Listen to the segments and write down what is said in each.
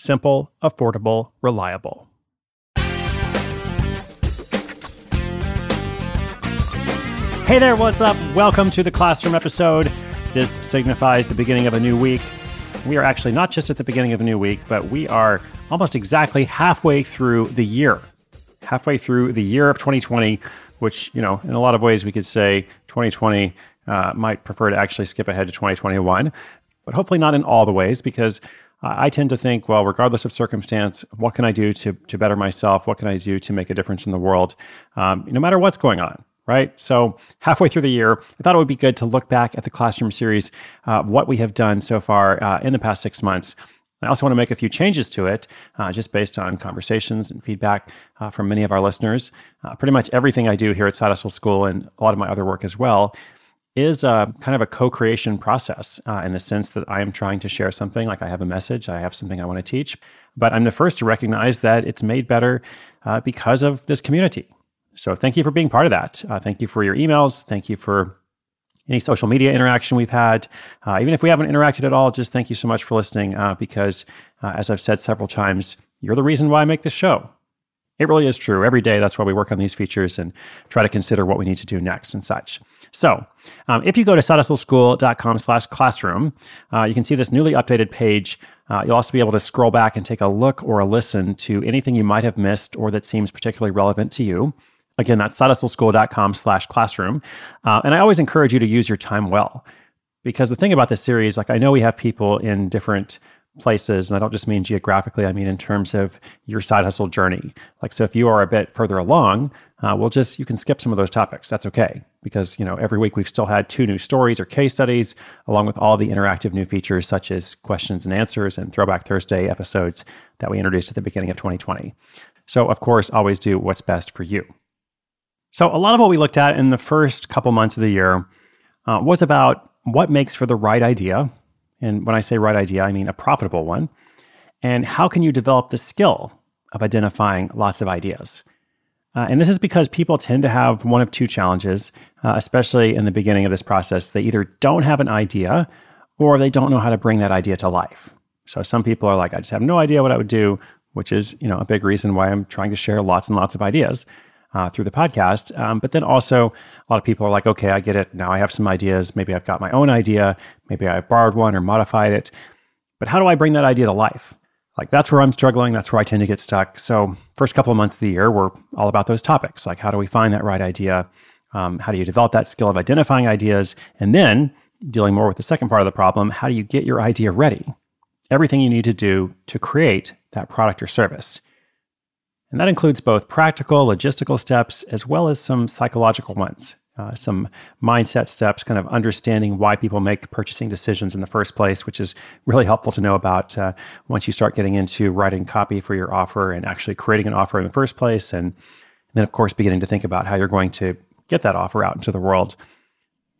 Simple, affordable, reliable. Hey there, what's up? Welcome to the classroom episode. This signifies the beginning of a new week. We are actually not just at the beginning of a new week, but we are almost exactly halfway through the year. Halfway through the year of 2020, which, you know, in a lot of ways we could say 2020 uh, might prefer to actually skip ahead to 2021, but hopefully not in all the ways because I tend to think, well, regardless of circumstance, what can I do to, to better myself? What can I do to make a difference in the world, um, no matter what's going on? Right. So, halfway through the year, I thought it would be good to look back at the classroom series, uh, what we have done so far uh, in the past six months. I also want to make a few changes to it, uh, just based on conversations and feedback uh, from many of our listeners. Uh, pretty much everything I do here at Side Hustle School and a lot of my other work as well is a kind of a co-creation process uh, in the sense that I am trying to share something, like I have a message, I have something I want to teach, but I'm the first to recognize that it's made better uh, because of this community. So thank you for being part of that. Uh, thank you for your emails. Thank you for any social media interaction we've had. Uh, even if we haven't interacted at all, just thank you so much for listening uh, because, uh, as I've said several times, you're the reason why I make this show. It really is true. Every day, that's why we work on these features and try to consider what we need to do next and such. So, um, if you go to sidehustleschool.com slash classroom, uh, you can see this newly updated page. Uh, you'll also be able to scroll back and take a look or a listen to anything you might have missed or that seems particularly relevant to you. Again, that's sidehustleschool.com slash classroom. Uh, and I always encourage you to use your time well. Because the thing about this series, like I know we have people in different places, and I don't just mean geographically, I mean in terms of your side hustle journey. Like, so if you are a bit further along, uh, we'll just, you can skip some of those topics. That's okay. Because, you know, every week we've still had two new stories or case studies, along with all the interactive new features such as questions and answers and Throwback Thursday episodes that we introduced at the beginning of 2020. So, of course, always do what's best for you. So, a lot of what we looked at in the first couple months of the year uh, was about what makes for the right idea and when I say right idea, I mean a profitable one. And how can you develop the skill of identifying lots of ideas? Uh, and this is because people tend to have one of two challenges, uh, especially in the beginning of this process. They either don't have an idea or they don't know how to bring that idea to life. So some people are like, I just have no idea what I would do, which is, you know, a big reason why I'm trying to share lots and lots of ideas uh, through the podcast. Um, but then also, a lot of people are like, okay, I get it. Now I have some ideas. Maybe I've got my own idea. Maybe I borrowed one or modified it. But how do I bring that idea to life? Like that's where I'm struggling. That's where I tend to get stuck. So, first couple of months of the year, we're all about those topics. Like, how do we find that right idea? Um, how do you develop that skill of identifying ideas? And then, dealing more with the second part of the problem, how do you get your idea ready? Everything you need to do to create that product or service. And that includes both practical, logistical steps, as well as some psychological ones, uh, some mindset steps, kind of understanding why people make purchasing decisions in the first place, which is really helpful to know about uh, once you start getting into writing copy for your offer and actually creating an offer in the first place. And, then, of course, beginning to think about how you're going to get that offer out into the world.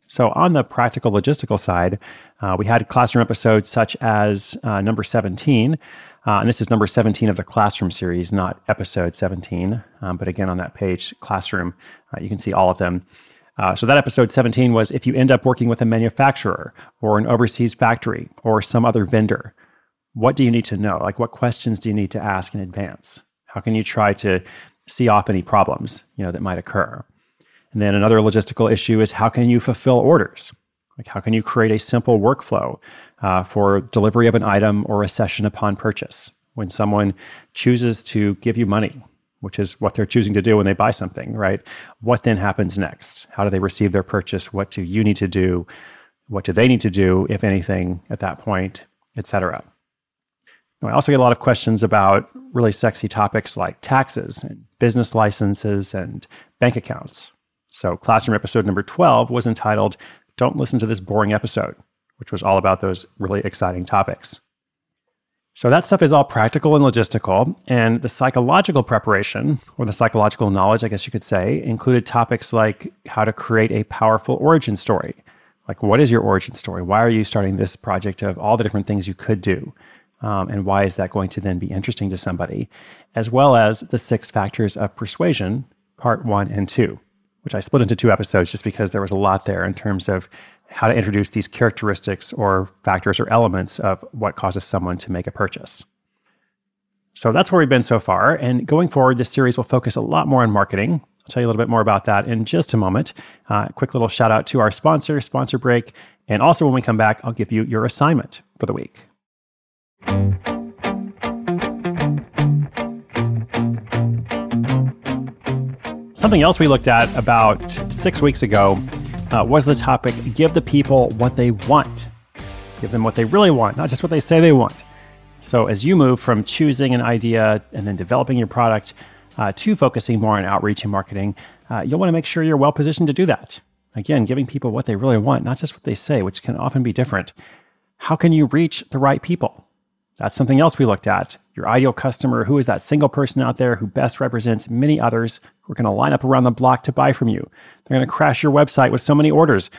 So, on the practical logistical side, uh, we had classroom episodes such as uh, number 17 uh, and this is number 17 of the Classroom series, not episode 17. Um, but again, on that page, Classroom, uh, you can see all of them. Uh, so that episode 17 was if you end up working with a manufacturer or an overseas factory or some other vendor, what do you need to know? Like, what questions do you need to ask in advance? How can you try to see off any problems you know that might occur? And then another logistical issue is how can you fulfill orders? Like, how can you create a simple workflow uh, for delivery of an item or a session upon purchase? When someone chooses to give you money, which is what they're choosing to do when they buy something, right? What then happens next? How do they receive their purchase? What do you need to do? What do they need to do, if anything, at that point, etc. I also get a lot of questions about really sexy topics like taxes and business licenses and bank accounts. So, classroom episode number 12 was entitled don't listen to this boring episode, which was all about those really exciting topics. So that stuff is all practical and logistical. And the psychological preparation, or the psychological knowledge, I guess you could say, included topics like how to create a powerful origin story. Like, what is your origin story? Why are you starting this project of all the different things you could do? Um, and why is that going to then be interesting to somebody? As well as the six factors of persuasion, part one and two, which I split into two episodes just because there was a lot there in terms of how to introduce these characteristics or factors or elements of what causes someone to make a purchase. So that's where we've been so far. And going forward, this series will focus a lot more on marketing. I'll tell you a little bit more about that in just a moment. Uh, quick little shout out to our sponsor, Sponsor Break. And also, when we come back, I'll give you your assignment for the week. Something else we looked at about six weeks ago uh, was the topic give the people what they want. Give them what they really want, not just what they say they want. So, as you move from choosing an idea and then developing your product uh, to focusing more on outreach and marketing, uh, you'll want to make sure you're well positioned to do that. Again, giving people what they really want, not just what they say, which can often be different. How can you reach the right people? That's something else we looked at. Your ideal customer, who is that single person out there who best represents many others who are going to line up around the block to buy from you? They're going to crash your website with so many orders.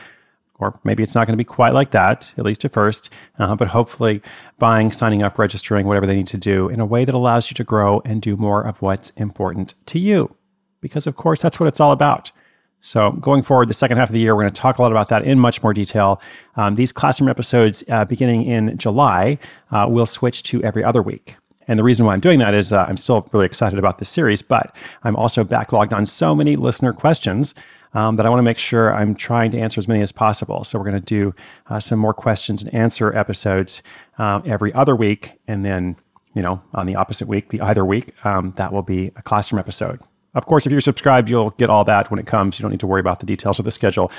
Or maybe it's not going to be quite like that, at least at first, uh, but hopefully buying, signing up, registering, whatever they need to do in a way that allows you to grow and do more of what's important to you. Because, of course, that's what it's all about. So, going forward, the second half of the year, we're going to talk a lot about that in much more detail. Um, these classroom episodes, uh, beginning in July, uh, will switch to every other week. And the reason why I'm doing that is uh, I'm still really excited about this series, but I'm also backlogged on so many listener questions um, that I want to make sure I'm trying to answer as many as possible. So, we're going to do uh, some more questions and answer episodes um, every other week. And then, you know, on the opposite week, the either week, um, that will be a classroom episode. Of course, if you're subscribed, you'll get all that when it comes. You don't need to worry about the details of the schedule.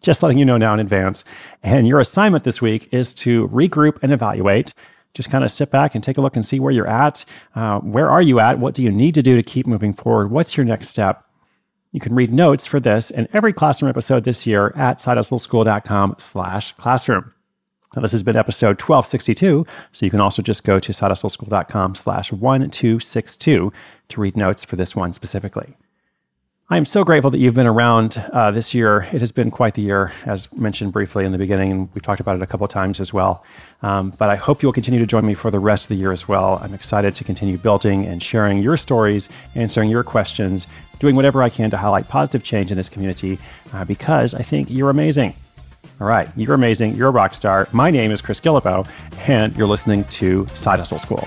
Just letting you know now in advance. And your assignment this week is to regroup and evaluate. Just kind of sit back and take a look and see where you're at. Uh, where are you at? What do you need to do to keep moving forward? What's your next step? You can read notes for this and every classroom episode this year at sidehustleschool.com slash classroom. Now, this has been episode 1262, so you can also just go to sidehustleschool.com slash 1262 to read notes for this one specifically. I am so grateful that you've been around uh, this year. It has been quite the year, as mentioned briefly in the beginning, and we've talked about it a couple of times as well. Um, but I hope you'll continue to join me for the rest of the year as well. I'm excited to continue building and sharing your stories, answering your questions, doing whatever I can to highlight positive change in this community uh, because I think you're amazing. All right, you're amazing. You're a rock star. My name is Chris Guillebeau, and you're listening to Side Hustle School.